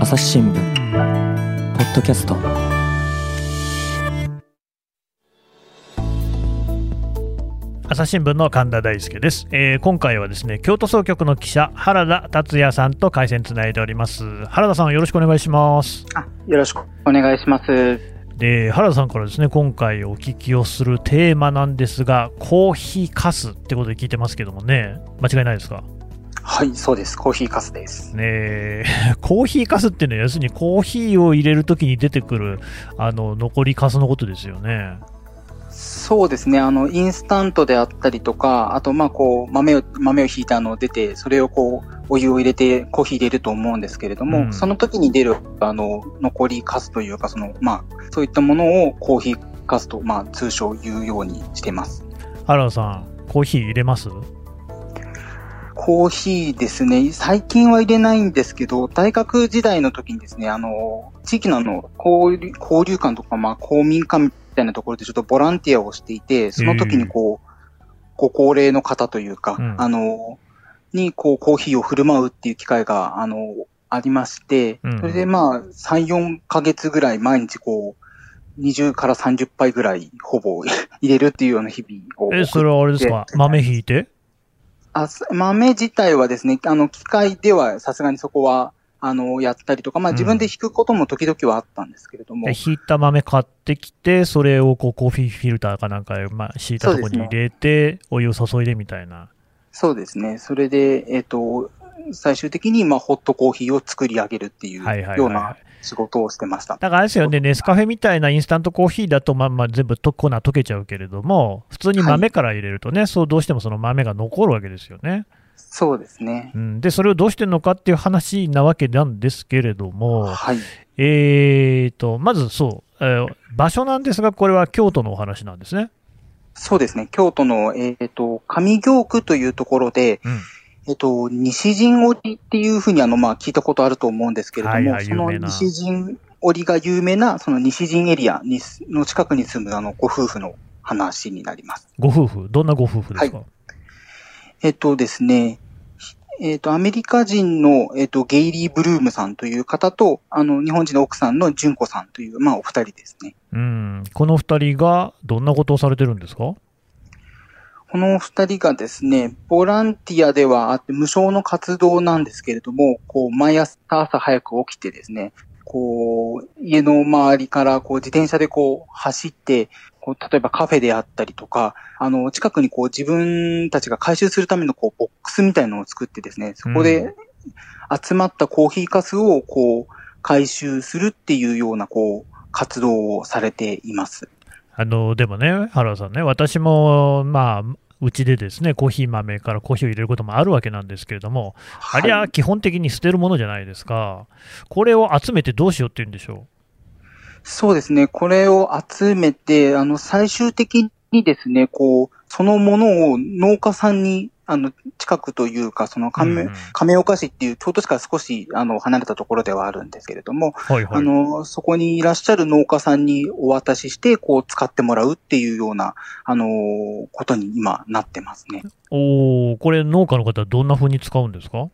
朝日新聞ポッドキャスト。朝日新聞の神田大輔です、えー今回はですね京都総局の記者原田達也さんと回線つないでおります。原田さんよろしくお願いします。あよろしくお願いします。で原田さんからですね今回お聞きをするテーマなんですがコーヒーかすってことで聞いてますけどもね間違いないですか？はい、そうです。コーヒーカスです。ねえ コーヒーかすっていうのは要するにコーヒーを入れるときに出てくるあの残りかすのことですよねそうですね。あの、インスタントであったりとか、あと、まあ、こう、豆を、豆をひいたのを出て、それをこう、お湯を入れてコーヒー入れると思うんですけれども、うんその時に出る、あの、残りカスというか、その、まあ、そういったものをコーヒーカスと、まあ、通称言うようにしてます。原田さんコーヒー入れます？コーヒーですね、最近は入れないんですけど、大学時代の時にですね、あの、地域のあの、交流交流館とか、まあ、公民館みたいなところでちょっとボランティアをしていて、その時にこう、ご高齢の方というか、うん。あの、に、こう、コーヒーを振る舞うっていう機会が、あの、ありまして、うん。それでまあ、3、4ヶ月ぐらい毎日こう、20から30杯ぐらい、ほぼ 入れるっていうような日々を。えそれはあれですか？豆ひいて？あす豆自体はですね、あの、機械ではさすがにそこは、あの、やったりとか、まあうん自分で引くことも時々はあったんですけれども、でひいた豆買ってきて、それをこうコーヒーフィルターかなんかで、まあ、敷いたところに入れて、お湯を注いでみたいな。そうですね。それで、えっ、と、最終的に、まあ、ホットコーヒーを作り上げるっていうようなはい。仕事をしてました。だからあれですよね、ネスカフェみたいなインスタントコーヒーだと、まあまあ、全部と粉溶けちゃうけれども、普通に豆から入れるとね、そうどうしてもその豆が残るわけですよね。そうですね。うん、で、それをどうしてるのかっていう話なわけなんですけれども、はい。えーと、まずそう、えー場所なんですが、これは京都のお話なんですね。そうですね。京都の、えっ、と、上京区というところで、うん。えっ、と、西陣織っていうふうに、あの、まあ、聞いたことあると思うんですけれども、はいはいその西陣織が有名な、その西陣エリアにの近くに住む、あの、ご夫婦の話になります。ご夫婦、どんなご夫婦ですか、えっ、とですね、えっ、と、アメリカ人の、えっ、と、ゲイリー・ブルームさんという方と、あの、日本人の奥さんの純子さんという、まあ、お二人ですね。うん、この二人がどんなことをされてるんですか？この二人がですね、ボランティアではあって無償の活動なんですけれども、こう、毎朝朝早く起きてですね、こう、家の周りからこう自転車でこう走って、こう例えばカフェであったりとか、あの、近くにこう自分たちが回収するためのこうボックスみたいなのを作ってですね、そこで集まったコーヒーかすをこう回収するっていうようなこう活動をされています。あのでもね、原田さんね、私も、まあ、うちでですね、コーヒー豆からコーヒーを入れることもあるわけなんですけれども、ありゃはい基本的に捨てるものじゃないですか。これを集めてどうしようって言うんでしょそうですね。これを集めて、あの、最終的にですね、こう、そのものを農家さんに、あの、近くというか、その亀、うん亀岡市っていう京都市から少し、あの、離れたところではあるんですけれども、う。はいはい。あの、そこにいらっしゃる農家さんにお渡しして、こう、使ってもらうっていうような、あの、ことに今なってますね。おーこれ、農家の方はどんな風に使うんですか？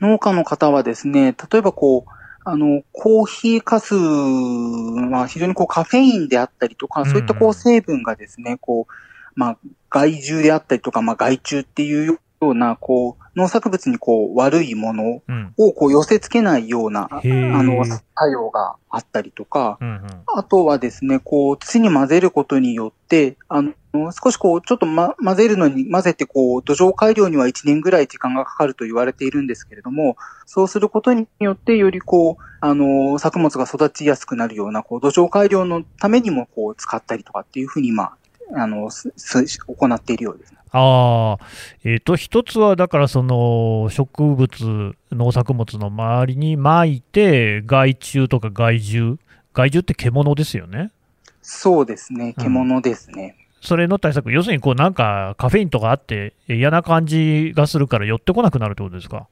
農家の方はですね、例えばこう、あの、コーヒーかすは非常にこうカフェインであったりとか、そういったこうん成分がですね、こう、まあ、害獣であったりとか、まあ、害虫っていうような、こう、農作物にこう、悪いものうん。をこう寄せ付けないような、あへーの、作用があったりとか、うんうん。あとはですね、こう、土に混ぜることによって、あの、少しこう、ちょっと、ま、混ぜるのに、混ぜてこう、土壌改良には1年ぐらい時間がかかると言われているんですけれども、そうすることによって、よりこう、あの、作物が育ちやすくなるような、こう、土壌改良のためにも、こう、使ったりとかっていうふうに、今、あの、行っているようです。ああ、えっ、と、一つはだからその植物、農作物の周りに撒いて、害虫とか害獣、害獣って獣ですよね。そうですね、うん獣ですね。それの対策、要するにこうなんかカフェインとかあって嫌な感じがするから寄ってこなくなるってことですか？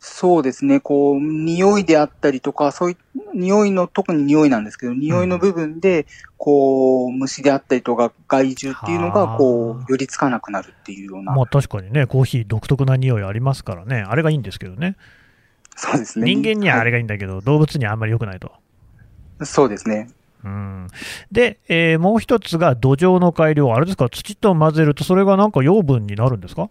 そうですね、こう、匂いであったりとか、そういう、匂いの、特に匂いなんですけど、匂いの部分で、こう、虫であったりとか、害虫っていうのが、こはあう、寄りつかなくなるっていうような。まあ確かにね、コーヒー独特な匂いありますからね、あれがいいんですけどね。そうですね。人間にはあれが、がいいんだけど、動物にはあんまり良くないと。そうですね。うん、で、えーもう一つが土壌の改良、あれですか、土と混ぜると、それがなんか養分になるんですか？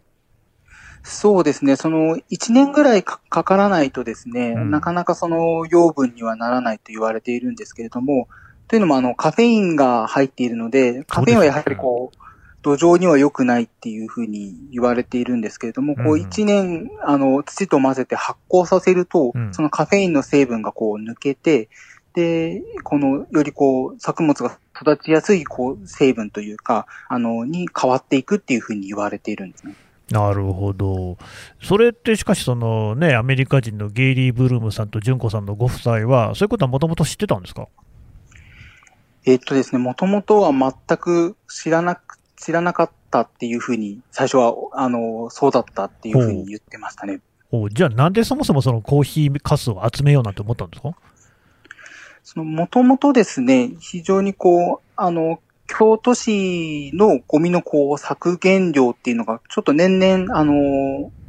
そうですね。その、1年ぐらいかかからないとですね、うんなかなかその養分にはならないと言われているんですけれども、というのもあの、カフェインが入っているので、カフェインはやはりこう、土壌には良くないっていうふうに言われているんですけれども、こうんううん1年、あの、土と混ぜて発酵させると、うんそのカフェインの成分がこう抜けて、で、この、よりこう、作物が育ちやすい、こう、成分というか、あの、に変わっていくっていうふうに言われているんですね。なるほど。それってしかし、そのね、アメリカ人のゲイリー・ブルームさんと純子さんのご夫妻は、そういうことはもともと知ってたんですか？えっとですね、もともとは全く知らなく、知らなかったっていうふうに、最初は、あの、そうだったっていうふうに言ってましたね。おじゃあ、なんでそもそもそのコーヒーかすを集めようなんて思ったんですか？その、もともとですね、非常にこう、あの、京都市のゴミのこう、削減量っていうのが、ちょっと年々、あの、うん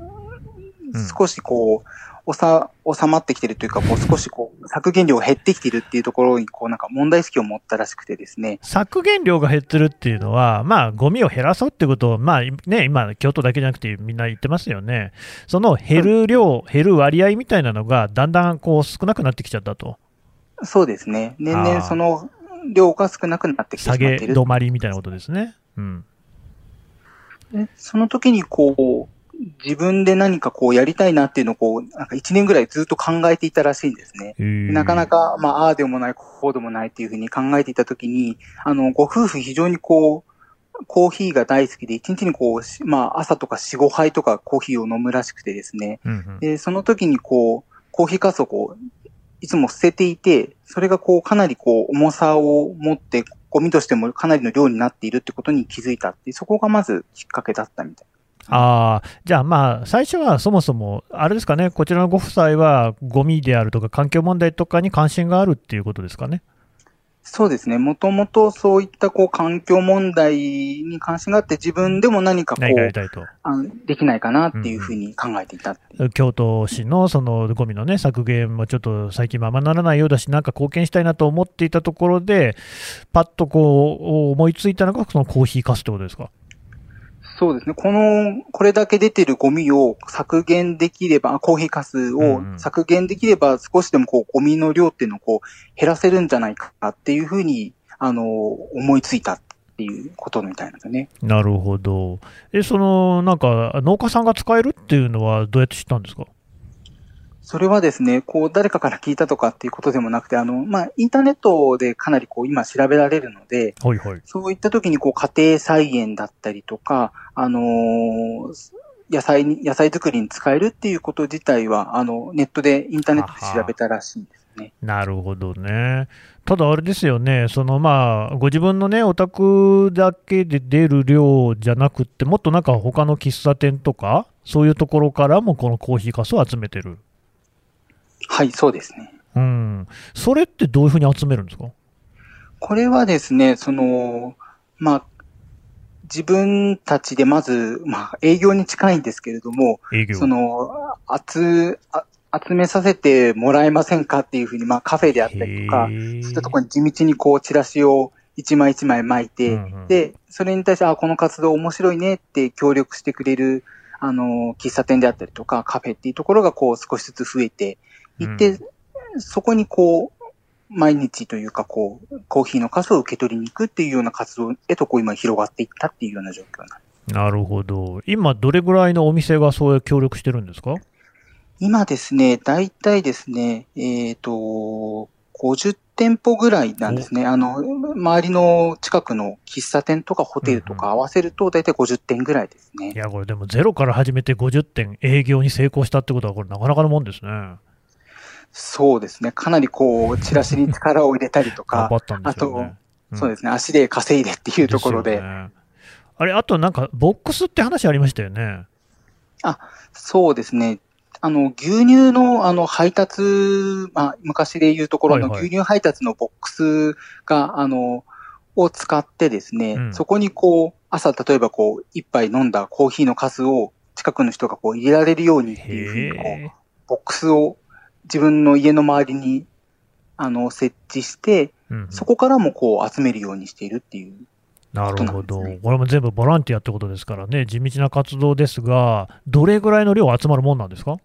少しこう、おさ、収まってきてるというか、こう少しこう、削減量が減ってきてるっていうところに、こうなんか問題意識を持ったらしくてですね。削減量が減ってるっていうのは、まあ、ゴミを減らそうってことを、まあね、今、京都だけじゃなくてみんな言ってますよね。その減る量、減る割合みたいなのが、だんだんこう少なくなってきちゃったと。そうですね。年々その量が少なくなってきてしま下げっている。止まりみたいなことですね。うん。でその時にこう、自分で何かこうやりたいなっていうのをこう、なんか一年ぐらいずっと考えていたらしいんですね。なかなか。か、まあ、ああでもない、こうでもないっていうふうに考えていた時に、あの、ご夫婦非常にこう、コーヒーが大好きで、一日にこう、しまあ、朝とか4、5杯とかコーヒーを飲むらしくてですね。うんうんで、その時にこう、コーヒーかすをこう、いつも捨てていて、それがこう、かなりこう、重さを持って、ゴミとしてもかなりの量になっているってことに気づいたって、そこがまずきっかけだったみたい。ああ、じゃあまあ、最初はそもそも、あれですかね、こちらのご夫妻は、ゴミであるとか、環境問題とかに関心があるっていうことですかね。そうですね。もともとそういったこう、環境問題に関心があって、自分でも何かこう。あのできないかなっていうふうに考えていたう京都市のそのゴミのね、削減もちょっと最近ままならないようだし、なんか貢献したいなと思っていたところで、パッとこう思いついたのが、そのコーヒーかすってことですか？そうですね。この、これだけ出てるゴミを削減できれば、あコーヒーかすを削減できれば、少しでもこう、ゴミの量っていうのをこう、減らせるんじゃないかっていうふうに、あの、思いついたっていうことみたいなんですよね。なるほど。え、そのなんか、農家さんが使えるっていうのは、どうやって知ったんですか？それはですね、こう、誰かから聞いたとかっていうことでもなくて、あの、まあ、インターネットでかなりこう、今調べられるので、はいはい。そういった時にこう家庭菜園だったりとか、あのー野菜に、野菜作りに使えるっていうこと自体は、あの、ネットで、インターネットで調べたらしいんですね。なるほどね。ただあれですよね、そのまあ、ご自分のね、お宅だけで出る量じゃなくって、もっとなんか他の喫茶店とか、そういうところからもこのコーヒーかすを集めてる。はい、そうですね。うん。それってどういうふうに集めるんですか？これはですね、その、まあ、自分たちでまず、まあ、営業に近いんですけれども、営業。その、集、あ集めさせてもらえませんかっていうふうに、まあ、カフェであったりとか、そういったところに地道にこう、チラシを一枚一枚巻いて、うんうんで、それに対して、あ、この活動面白いねって協力してくれる、あの、喫茶店であったりとか、カフェっていうところがこう、少しずつ増えていって、そこにこう、毎日というか、こう、コーヒーのカスを受け取りに行くっていうような活動へと、こう、今広がっていったっていうような状況なんです。なるほど。今、どれぐらいのお店がそういう協力してるんですか？今ですね、大体ですね、えっ、と、50店舗ぐらいなんですね。あの、周りの近くの喫茶店とかホテルとか合わせると、大体50店ぐらいですね。いや、これでもゼロから始めて50点営業に成功したってことは、これなかなかのもんですね。そうですね。かなりこう、チラシに力を入れたりとか、頑張ったんでしょうね。んそうですね。足で稼いでっていうところで。すよねあれ、あとなんか、ボックスって話ありましたよね。そうですね。あの、牛乳の、あの、配達、まあ、昔で言うところのはいはい牛乳配達のボックスが、あの、を使ってですね、うんそこにこう、朝、例えばこう、一杯飲んだコーヒーのカスを近くの人がこう入れられるようにっていうふうにこう。ボックスを自分の家の周りに、あの、設置して、うんうんそこからもこう集めるようにしているっていう。なるほど、これも全部ボランティアってことですからね、地道な活動ですが、どれぐらいの量集まるもんなんですか？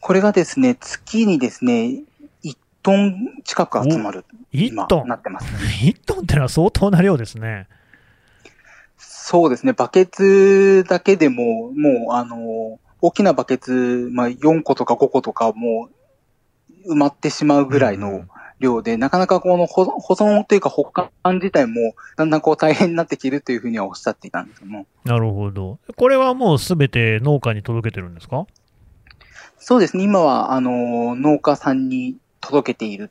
これがですね、月にですね、1トン近く集まる。1今トン？なってますね。1トンってのは相当な量ですね。そうですね、バケツだけでも、もう、あの、大きなバケツ、まあ、4個とか5個とかもう埋まってしまうぐらいのうん量で、なかなかこの保存というか保管自体もだんだんこう大変になってきてるというふうにはおっしゃっていたんですけども。なるほど。これはもうすべて農家に届けてるんですか？そうですね、今は、あの、農家さんに届けている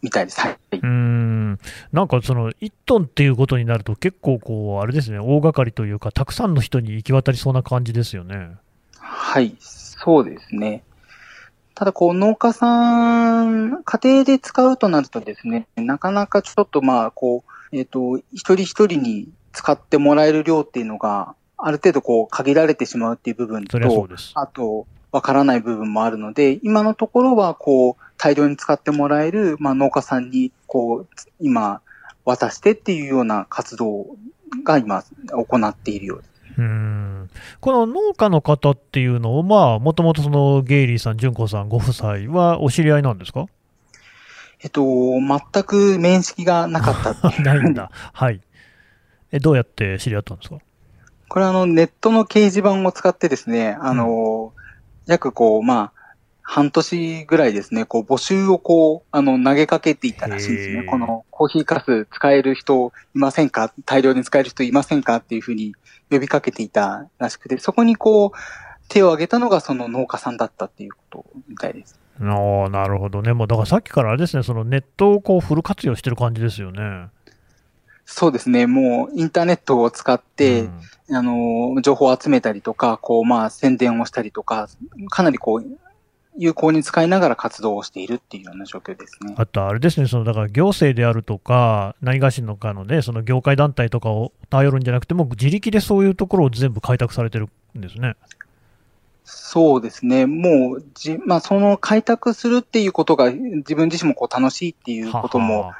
みたいです。はい。うーん、なんかその1トンっていうことになると、結構こう、あれですね、大掛かりというか、たくさんの人に行き渡りそうな感じですよね。はい、そうですね。ただ、こう、農家さん、家庭で使うとなるとですね、なかなかちょっとまあ、こう、えっ、と、一人一人に使ってもらえる量っていうのが、ある程度こう、限られてしまうっていう部分と。あと、わからない部分もあるので、今のところは、こう、大量に使ってもらえる、まあ、農家さんに、こう、今、渡してっていうような活動が今、行っているようです。うーん。この農家の方っていうのを、まあ、もともとそのゲイリーさん、純子さんご夫妻はお知り合いなんですか？えっと、全く面識がなかったっないんだ。はい。え、どうやって知り合ったんですか？これはあの、ネットの掲示板を使ってですね、あの、約こう、まあ、半年ぐらいですね、こう、募集をこう、あの、投げかけていたらしいんですね。この、コーヒーかす使える人いませんか？大量に使える人いませんか？っていうふうに呼びかけていたらしくて、そこにこう、手を挙げたのがその農家さんだったっていうことみたいです。ああ、なるほどね。もうだからさっきからあれですね、そのネットをこうフル活用してる感じですよね。そうですね、もう、インターネットを使って、うんあの、情報を集めたりとか、こう、まあ、宣伝をしたりとか、かなりこう、有効に使いながら活動をしているっていうような状況ですね。あとあれですね、そのだから行政であるとか、何がしのかのね、その業界団体とかを頼るんじゃなくても、自力でそういうところを全部開拓されてるんですね。そうですね。もう、じ、まあ、その開拓するっていうことが自分自身もこう楽しいっていうこともはは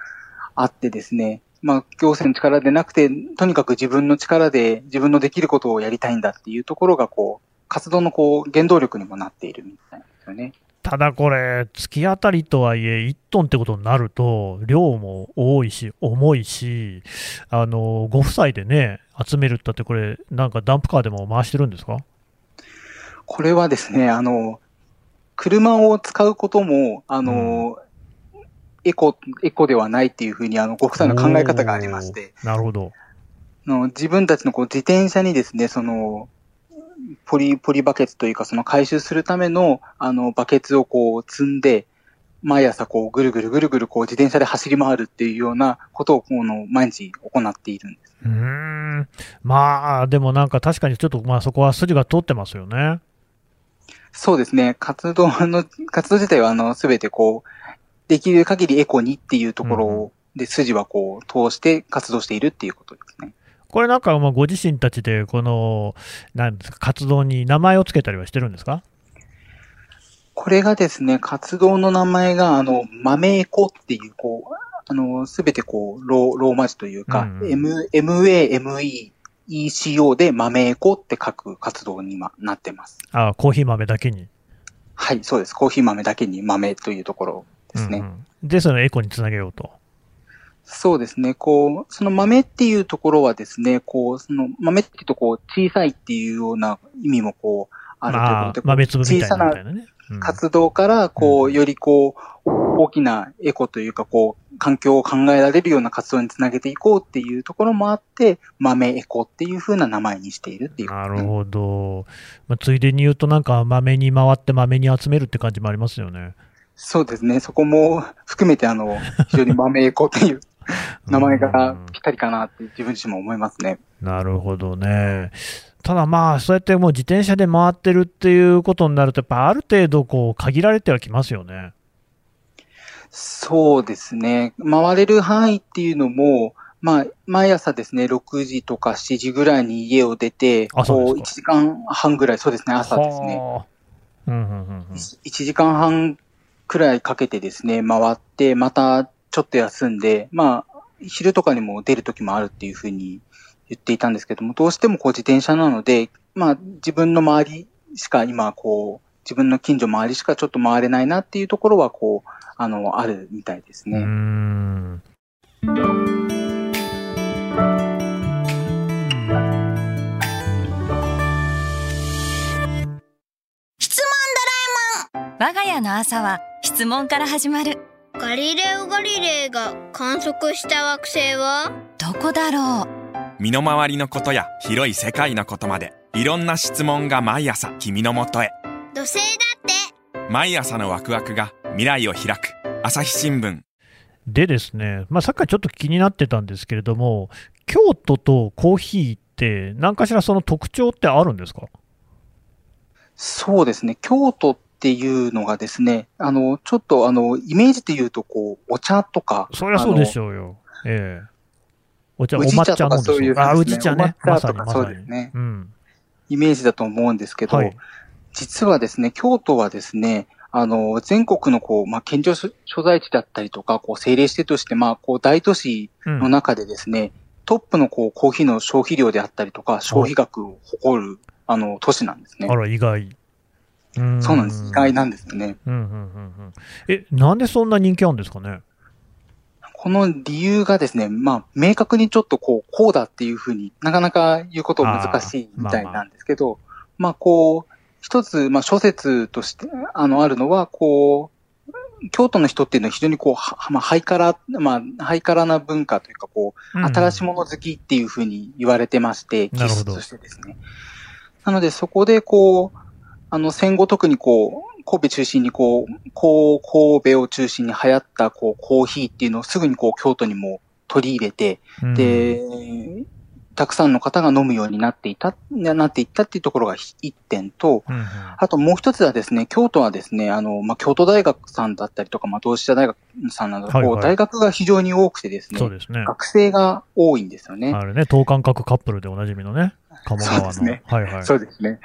あってですね。まあ、行政の力でなくて、とにかく自分の力で自分のできることをやりたいんだっていうところが、こう、活動のこう、原動力にもなっているみたいなよね。ただこれ、月当たりとはいえ、1トンってことになると、量も多いし、重いし、あのご夫妻でね、集めるったって、これ、なんかダンプカーでも回してるんですか？これはですね、あの、車を使うことも、あの、エコ、エコではないっていうふうに、あの、ご夫妻の考え方がありまして、なるほど。あの自分たちのこう自転車にですね、その、ポリ、ポリバケツというか、その回収するための、あの、バケツをこう積んで、毎朝こう、ぐるぐるぐるぐるこう、自転車で走り回るっていうようなことを、この、毎日行っているんです。うーん、まあ、でもなんか確かにちょっと、まあそこは筋が通ってますよね。そうですね。活動の、活動自体は、あの、すべてこう、できる限りエコにっていうところで、筋はこう、通して活動しているっていうことですね。これなんか、まあご自身たちで、この、なんですか、活動に名前をつけたりはしてるんですか？これがですね、活動の名前が、あの、豆エコっていう、こう、あの、すべてこう、ロー、ローマ字というか、うんうん M、MAME、ECO で豆エコって書く活動に今なってます。あコーヒー豆だけに。はい、そうです。コーヒー豆だけに豆というところですね。うんうんで、そのエコにつなげようと。そうですね。こう、その豆っていうところはですね、こう、その豆っていうとこう、小さいっていうような意味もこう、あるというまあことで、、豆粒みたい小さななみたいな活動から、こう、よりこう、大きなエコというか、こう、環境を考えられるような活動につなげていこうっていうところもあって、豆エコっていう風な名前にしているっていう、なるほど。まあ、ついでに言うと、なんか豆に回って豆に集めるって感じもありますよね。そうですね。そこも含めて、あの、非常に豆エコっていう 名前がうんぴったりかなって自分自身も思いますね。なるほどね。ただまあ、そうやってもう自転車で回ってるっていうことになると、やっぱある程度こう限られてはきますよね。そうですね。回れる範囲っていうのも、まあ、毎朝ですね、6時とか7時ぐらいに家を出て、あそうこう、1です時間半ぐらい、そうですね、朝ですね。はあうんうんうんうん1時間半くらいかけてですね、回って、またちょっと休んで、まあ、昼とかにも出る時もあるっていうふうに言っていたんですけども、どうしてもこう自転車なので、まあ、自分の周りしか今、こう、自分の近所周りしかちょっと回れないなっていうところは、こう、あの、あるみたいですね。ん。質問我が家の朝は質問から始まるガリレオ・ガリレイが観測した惑星は？どこだろう？身の回りのことや広い世界のことまでいろんな質問が毎朝君のもとへ。土星だって。毎朝のワクワクが未来を開く。朝日新聞。でですね、まあ、さっきからちょっと気になってたんですけれども、京都とコーヒーって、何かしらその特徴ってあるんですか？そうですね。京都っていうのがですね、あの、ちょっとあの、イメージで言うと、こう、お茶とか、そりゃそうでしょうよ。ええお茶、お抹茶とかそういうあ、感じ茶ね。まお抹茶。そうですねうん。イメージだと思うんですけど、はい。実はですね、京都はですね、あの、全国のこう、まあ、県庁所所在地だったりとか、こう、政令指定として、まあ、こう、大都市うんの中でですね、トップのこう、コーヒーの消費量であったりとか、消費額を誇る、あの、都市なんですねあ。ら、意外。そうなんです。意外なんですよね。うんうんうんうん。え、なんでそんな人気あるんですかね？この理由がですね、まあ、明確にちょっとこう、こうだっていうふうになかなか言うこと難しいみたいなんですけど、まあ、こう、一つ、まあ、諸説として、あの、あるのは、こう、京都の人っていうのは非常にこう、はまあ、ハイカラ、まあ、ハイカラな文化というか、こう、新しいもの好きっていうふうに言われてまして、気質としてですね。なので、そこでこう、あの、戦後特にこう、神戸中心にこう、こう、神戸を中心に流行ったこう、コーヒーっていうのをすぐにこう、京都にも取り入れて、うんで、たくさんの方が飲むようになっていた、なっていったっていうところが一点と、うんうんあともう一つはですね、京都はですね、あの、まあ、京都大学さんだったりとか、まあ、同志社大学さんなど、はいはいこう、大学が非常に多くてですね、そうですね。学生が多いんですよね。あれね、等間隔カップルでおなじみのね、鴨川の。そうですねはいはい。そうですね。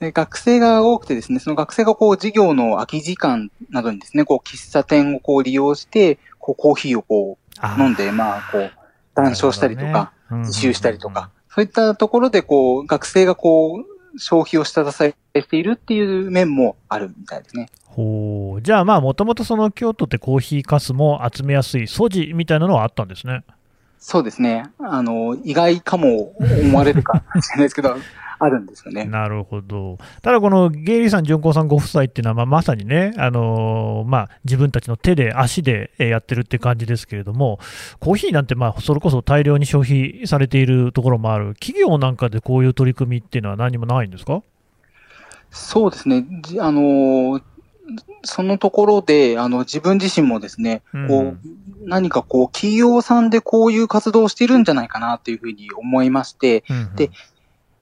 で、学生が多くてですね、その学生がこう、授業の空き時間などにですね、こう、喫茶店をこう、利用して、こう、コーヒーをこあう、飲んで、まあ、こう、談笑したりとか、自習したりとか、うそういったところで、こう、学生がこう、消費を下支えしているっていう面もあるみたいですね。ほう。じゃあまあ、もともとその京都ってコーヒーかすも集めやすい素地みたいなのはあったんですね。そうですね。あの、意外かも思われるかもしれないですけど、あるんですよね。なるほど。ただこのゲイリーさん、純子さんご夫妻っていうのは、まあ、まさにね、あのーまあ、自分たちの手で、足でえーやってるって感じですけれども、コーヒーなんて、まあ、それこそ大量に消費されているところもある、企業なんかでこういう取り組みっていうのは何もないんですか？そうですね。じあの、そのところで、あの、自分自身もですね、うんこう、何かこう、企業さんでこういう活動をしているんじゃないかなっていうふうに思いまして、うんうんで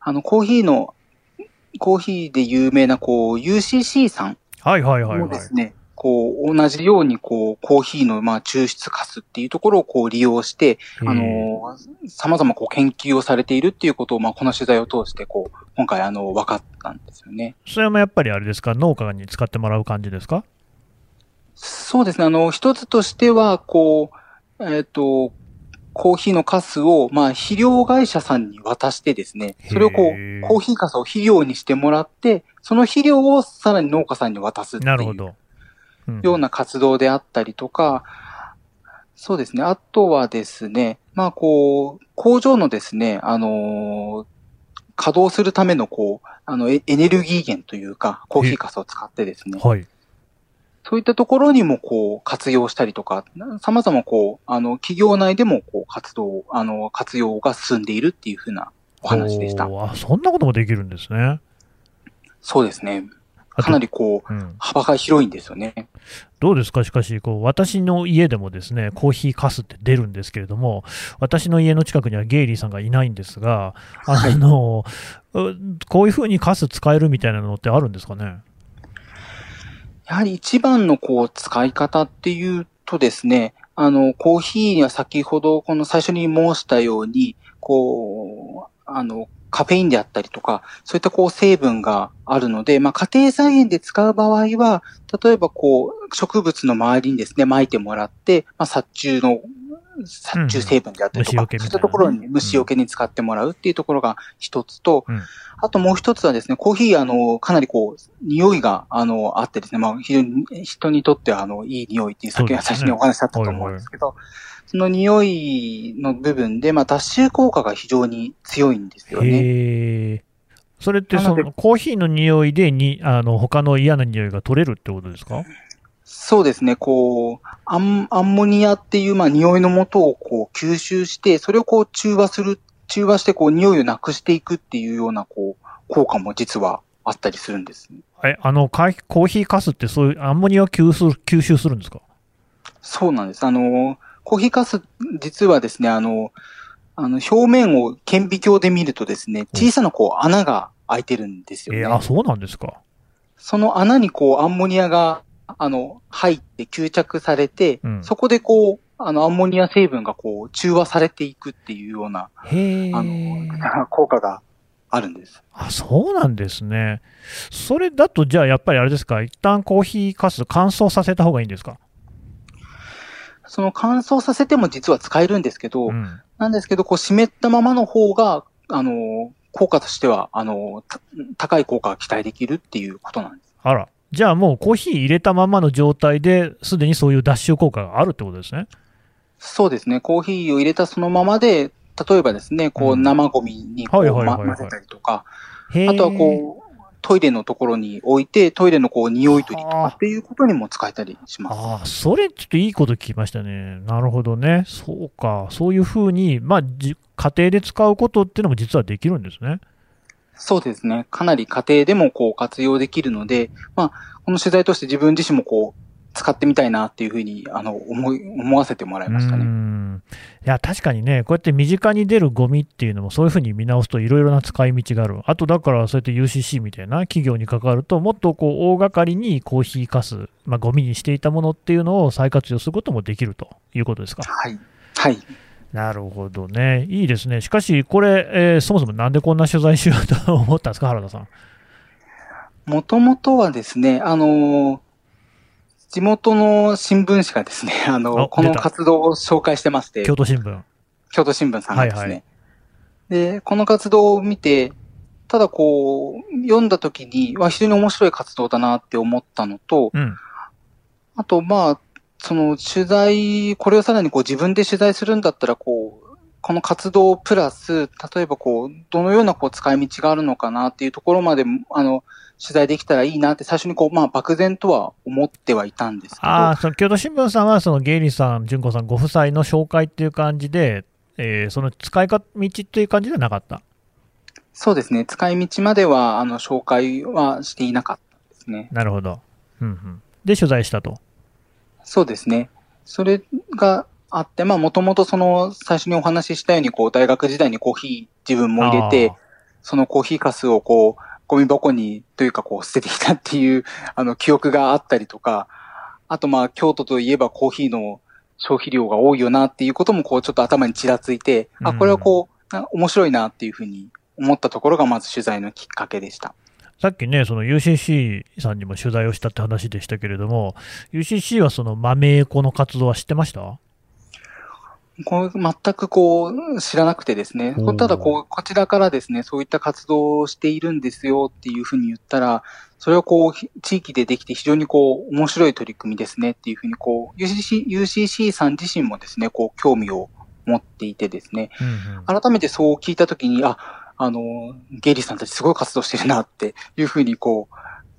あの、コーヒーの、コーヒーで有名な、こう、UCC さんはいはいはいはいもです。ね、こう、同じように、こう、コーヒーの、まあ、抽出カスっていうところを、こう、利用して、あの、様々、こう、研究をされているっていうことを、まあ、この取材を通して、こう、今回、あの、分かったんですよね。それもやっぱりあれですか、農家に使ってもらう感じですか？そうですね。あの、一つとしては、こう、えっ、と、コーヒーのカスを、まあ、肥料会社さんに渡してですね、それをこう、コーヒーカスを肥料にしてもらって、その肥料をさらに農家さんに渡すっていうような活動であったりとか、そうですね。あとはですね、まあ、こう、工場のですね、あのー稼働するための、こう、あの、エエネルギー源というか、コーヒーカスを使ってですね、はい。そういったところにもこう活用したりとか、様々こう、あの、企業内でもこう活動、あの、活用が進んでいるっていうふうなお話でした。あ、そんなこともできるんですね。そうですね。かなりこう、うん、幅が広いんですよね。どうですか、しかしこう、私の家でもですねコーヒーかすって出るんですけれども、私の家の近くにはゲイリーさんがいないんですが、あのうこういうふうにかす使えるみたいなのってあるんですかね？やはり一番のこう、使い方っていうとですね、あの、コーヒーには先ほどこの最初に申したように、こう、あの、カフェインであったりとか、そういったこう成分があるので、まあ家庭菜園で使う場合は、例えばこう植物の周りにですね、巻いてもらって、まあ殺虫の、殺虫成分であったりとか、うんそういったところに虫除けに使ってもらうっていうところが一つと、うん。あともう一つはですね、コーヒー、あの、かなりこう、匂いが、あの、あってですね、まあ、非常に人にとっては、あの、いい匂いっていう先がそうですね。最初にお話しあったと思うんですけど、その匂いの部分で、まあ、脱臭効果が非常に強いんですよね。それってそのコーヒーの匂いでにあの他の嫌な匂いが取れるってことですか？そうですね、こう、アンアンモニアっていう、まあ、匂いの元をこう吸収して、それをこう中和する、中和してこう匂いをなくしていくっていうようなこう、効果も実はあったりするんですね。えあのカコーヒーかすってそういうアンモニアを吸収吸収するんですか？そうなんです。あの、コーヒーカス、実はですね、あの、あの、表面を顕微鏡で見るとですね、小さなこう穴が開いてるんですよね。えーあそうなんですかその穴にこうアンモニアが、あの、入って吸着されて、うん。そこでこう、あの、アンモニア成分がこう、中和されていくっていうような、あの、効果があるんです。あそうなんですね。それだとじゃあやっぱりあれですか？一旦コーヒーかす乾燥させた方がいいんですか？その乾燥させても実は使えるんですけど、うん。なんですけど、こう湿ったままの方が、あの、効果としては、あの、た高い効果が期待できるっていうことなんです。あらじゃあもうコーヒー入れたままの状態ですでにそういう脱臭効果があるってことですねそうですね。コーヒーを入れたそのままで、例えばですね、こううん生ゴミに混ぜたりとか、あとはこう、トイレのところに置いて、トイレのこう、匂い取りとはあかっていうことにも使えたりします。ああ、それちょっといいこと聞きましたね。なるほどね。そうか。そういうふうに、まあ、じ家庭で使うことっていうのも実はできるんですね。そうですね。かなり家庭でもこう活用できるので、まあ、この取材として自分自身もこう、使ってみたいなっていうふうに、あの、思い、思わせてもらいましたうね。んいや、確かにね、こうやって身近に出るゴミっていうのも、そういうふうに見直すといろいろな使い道がある。あと、だから、そうやって UCC みたいな企業に関わると、もっとこう、大掛かりにコーヒーかす、まあ、ゴミにしていたものっていうのを再活用することもできるということですか？はい。はい。なるほどね。いいですね。しかし、これ、えーそもそもなんでこんな取材しようと思ったんですか、原田さん。もともとはですね、あのー地元の新聞社がですね、あの、あ出たこの活動を紹介してまして、京都新聞。京都新聞さんがですね。はいはいで、この活動を見て、ただこう、読んだ時に、わ、非常に面白い活動だなって思ったのと、うん。あと、まあ、その取材、これをさらにこう自分で取材するんだったら、こう、この活動プラス、例えばこう、どのようなこう使い道があるのかなっていうところまで、あの、取材できたらいいなって最初にこう、まあ、漠然とは思ってはいたんですけど、ああ、その京都新聞さんは、そのゲイリーさん、純子さんご夫妻の紹介っていう感じで、えーその使い方道っていう感じではなかった。そうですね、使い道までは、あの、紹介はしていなかったですね。なるほど。うんうん。で、取材したと。そうですね。それがあって、まあ、もともとその、最初にお話ししたように、こう、大学時代にコーヒー自分も入れて、そのコーヒーかすをこう、ゴミ箱に、というかこう、捨ててきたっていう、あの、記憶があったりとか、あとまあ、京都といえばコーヒーの消費量が多いよなっていうことも、こう、ちょっと頭にちらついて、あ、これはこう、な面白いなっていうふうに思ったところが、まず取材のきっかけでした。さっきね、その UCC さんにも取材をしたって話でしたけれども、UCC はその豆エコの活動は知ってました？こう全くこう、知らなくてですね。ただこう、こちらからですね、そういった活動をしているんですよっていうふうに言ったら、それをこう、ひ地域でできて非常にこう、面白い取り組みですねっていうふうにこう、UCC, UCC さん自身もですね、こう、興味を持っていてですね、うんうん。改めてそう聞いたときに、あ、あの、ゲイリーさんたちすごい活動してるなっていうふうにこう、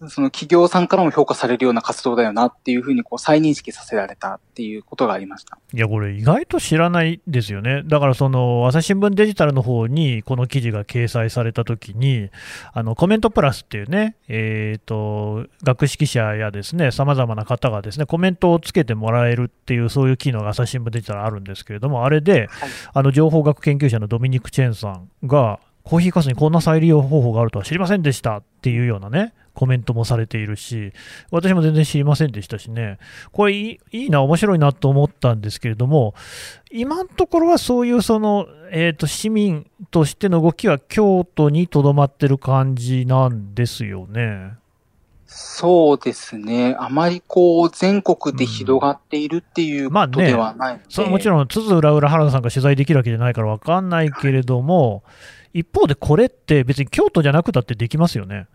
その企業さんからも評価されるような活動だよなっていうふうにこう再認識させられたっていうことがありました。いや、これ意外と知らないですよね。だからその、朝日新聞デジタルの方にこの記事が掲載されたときに、あの、コメントプラスっていうね、えっ、と、学識者やですね、様々な方がですね、コメントをつけてもらえるっていう、そういう機能が朝日新聞デジタルあるんですけれども、あれで、はいあの、情報学研究者のドミニク・チェンさんが、コーヒーかすにこんな再利用方法があるとは知りませんでしたっていうようなね、コメントもされているし、私も全然知りませんでしたしね、これいいいいな、面白いなと思ったんですけれども、今のところはそういうその、えーと、市民としての動きは京都にとどまってる感じなんですよね。そうですね。あまりこう、全国で広がっているっていうことではないので、それもちろん、つづ裏裏原田さんが取材できるわけじゃないから分かんないけれども、一方でこれって別に京都じゃなくたってできますよね。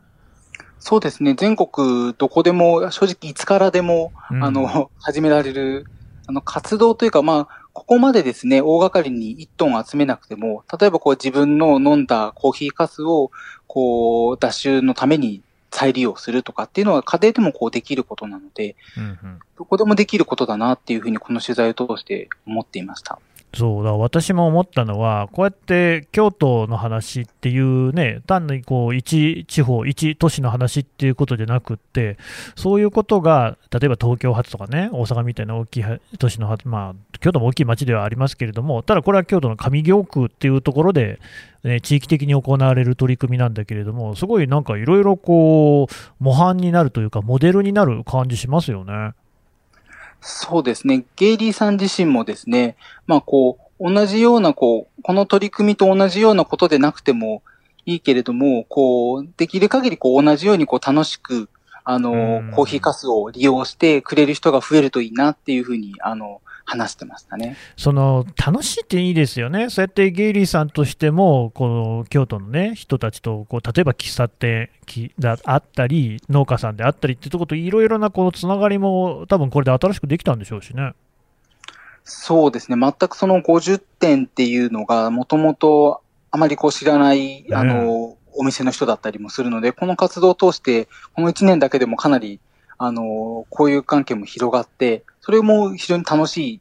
そうですね。全国どこでも、正直いつからでも、うんあの、始められる、あの、活動というか、まあ、ここまでですね、大掛かりに1トン集めなくても、例えばこう自分の飲んだコーヒーかすを、こう、脱臭のために再利用するとかっていうのは家庭でもこうできることなので、うんうんどこでもできることだなっていうふうにこの取材を通して思っていました。そうだ私も思ったのは、こうやって京都の話っていうね、単にこう一地方、一都市の話っていうことじゃなくって、そういうことが、例えば東京発とかね、大阪みたいな大きい都市の発、まあ、京都も大きい町ではありますけれども、ただこれは京都の上京区っていうところで、ね、地域的に行われる取り組みなんだけれども、すごいなんかいろいろこう、模範になるというか、モデルになる感じしますよね。そうですね。ゲイリーさん自身もですね、まあこう、同じようなこう、この取り組みと同じようなことでなくてもいいけれども、こう、できる限りこう同じようにこう楽しく、あのうん、コーヒーかすを利用してくれる人が増えるといいなっていうふうに、あの、話してましたね。その楽しいっていいですよね、そうやってゲイリーさんとしても、この京都の、ね、人たちとこう、例えば喫茶店があったり、農家さんであったりっていうところと、いろいろなこうつながりも、多分これで新しくできたんでしょうしね。そうですね。全くその50点っていうのが、もともとあまりこう知らない、あの、お店の人だったりもするので、この活動を通して、この1年だけでもかなり、あの、交友関係も広がって、それも非常に楽しい、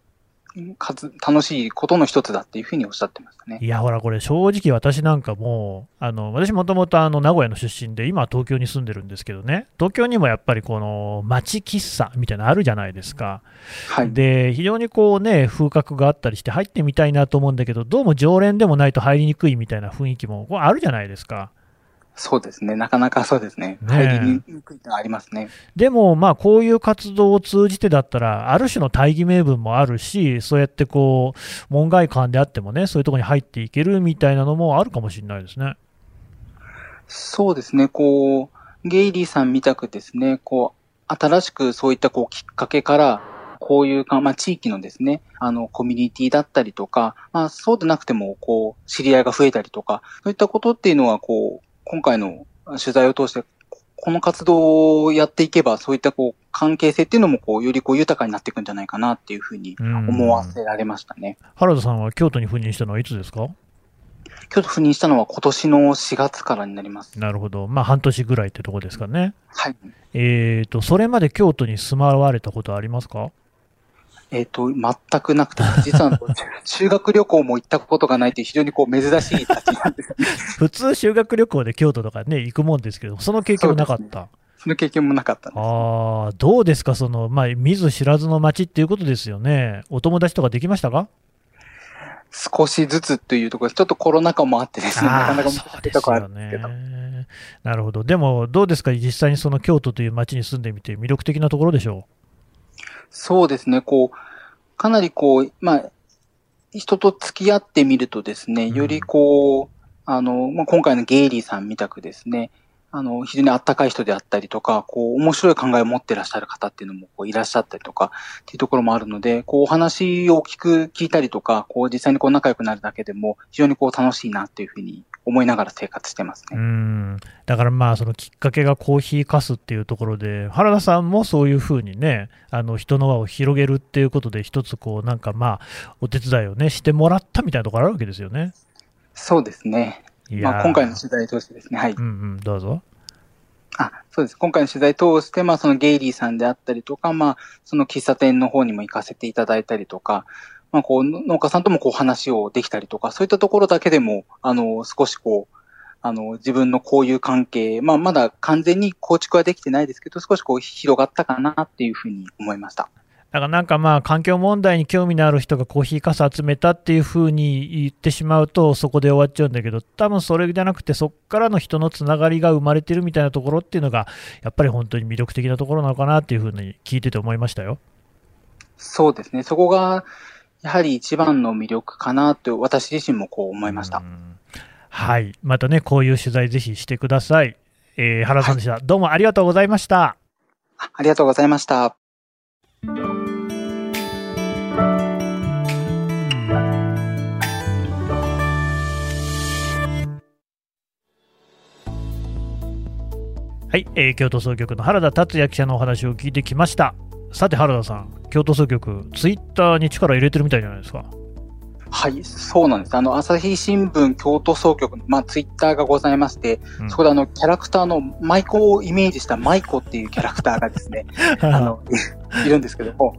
かつ、楽しいことの一つだっていうふうにおっしゃってましたね。いや、ほら、これ、正直私なんかもう、あの私もともとあの名古屋の出身で、今は東京に住んでるんですけどね、東京にもやっぱりこの町喫茶みたいなのあるじゃないですか。はい。で、非常にこうね、風格があったりして、入ってみたいなと思うんだけど、どうも常連でもないと入りにくいみたいな雰囲気もこうあるじゃないですか。そうですね。なかなかそうですね。入りにくいのはありますね。でも、まあ、こういう活動を通じてだったら、ある種の大義名分もあるし、そうやってこう、門外漢であってもね、そういうところに入っていけるみたいなのもあるかもしれないですね。そうですね。こう、ゲイリーさんみたくですね、こう、新しくそういったこうきっかけから、こういうか、まあ、地域のですね、あの、コミュニティだったりとか、まあ、そうでなくても、こう、知り合いが増えたりとか、そういったことっていうのは、こう、今回の取材を通して、この活動をやっていけば、そういったこう、関係性っていうのも、こう、よりこう、豊かになっていくんじゃないかなっていうふうにうん思わせられましたね。原田さんは京都に赴任したのはいつですか？京都赴任したのは今年の4月からになります。なるほど。まあ、半年ぐらいってとこですかね。はい。えーと、それまで京都に住まわれたことありますか？えっ、と、全くなくて、実は修 学旅行も行ったことがないという非常にこう珍しい立ちなんです。普通、修学旅行で京都とかね、行くもんですけど、その経験もなかった。その経験もなかったんです。ああ、どうですか、その、まあ、見ず知らずの街っていうことですよね。お友達とかできましたか？少しずつというところで、ちょっとコロナ禍もあってですね、なかなか難しいところあよるんですけど。ね。なるほど。でも、どうですか、実際にその京都という街に住んでみて、魅力的なところでしょそうですね、こう、かなりこう、まあ、人と付き合ってみるとですね、うん。よりこう、あの、まあ、今回のゲイリーさんみたくですね、あの、非常にあったかい人であったりとか、こう、面白い考えを持ってらっしゃる方っていうのもこういらっしゃったりとか、っていうところもあるので、こう、お話を聞く、聞いたりとか、こう、実際にこう仲良くなるだけでも、非常にこう、楽しいなっていうふうに思いながら生活してますう。うね。ん。だからまあ、そのきっかけがコーヒーかすっていうところで、原田さんもそういうふうにね、あの、人の輪を広げるっていうことで、一つこう、なんかまあ、お手伝いをね、してもらったみたいなところあるわけですよね。そうですね。まあ、今回の取材を通してですね、はい。うんうん、どうぞ。あ、そうです。今回の取材通して、まあ、そのゲイリーさんであったりとか、まあ、その喫茶店の方にも行かせていただいたりとか、まあ、こう、農家さんともこう話をできたりとか、そういったところだけでも、あの、少しこう、あの、自分の交友関係、まあ、まだ完全に構築はできてないですけど、少しこう、広がったかなっていうふうに思いました。だからなんかまあ環境問題に興味のある人がコーヒーかす集めたっていうふうに言ってしまうとそこで終わっちゃうんだけど多分それじゃなくてそこからの人のつながりが生まれてるみたいなところっていうのがやっぱり本当に魅力的なところなのかなっていうふうに聞いてて思いましたよ。そうですね。そこが、やはり一番の魅力かなと、私自身もこう思いました。はい。またね、こういう取材ぜひしてください。えー、原田さんでした、はい、どうもありがとうございました。ありがとうございました。はい、えー、京都総局の原田達也記者のお話を聞いてきました。さて原田さん、京都総局、ツイッターに力入れてるみたいじゃないですか。はい、そうなんです。あの、朝日新聞京都総局の、まあ、ツイッターがございまして、うん、そこであの、キャラクターの舞妓をイメージした舞妓っていうキャラクターがですね、あの、いるんですけども、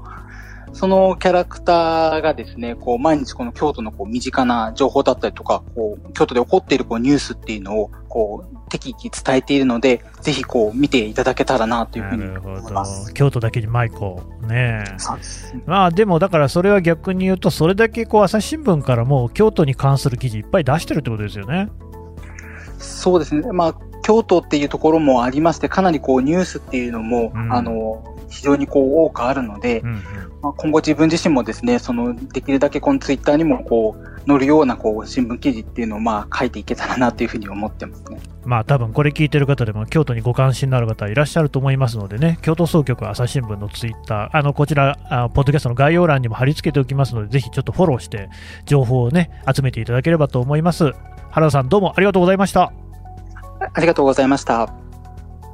そのキャラクターがですね、こう、毎日この京都のこう、身近な情報だったりとか、こう、京都で起こっているこう、ニュースっていうのを、こう、適宜伝えているので、ぜひこう、見ていただけたらなというふうに思います。京都だけに舞妓。ねそうです。まあでもだからそれは逆に言うと、それだけこう、朝日新聞からも京都に関する記事いっぱい出してるってことですよね。そうですね。まあ、京都っていうところもありまして、かなりこう、ニュースっていうのも、うん、あの、非常にこう、多くあるので、うんうんまあ、今後自分自身もですね、その、できるだけこのツイッターにもこう、載るようなこう、新聞記事っていうのをまあ、書いていけたらなというふうに思ってますね。まあ多分これ聞いてる方でも京都にご関心のある方いらっしゃると思いますのでね、京都総局朝日新聞のツイッター、あの、こちら、あポッドキャストの概要欄にも貼り付けておきますので、ぜひちょっとフォローして、情報をね、集めていただければと思います。原田さんどうもありがとうございました。ありがとうございました。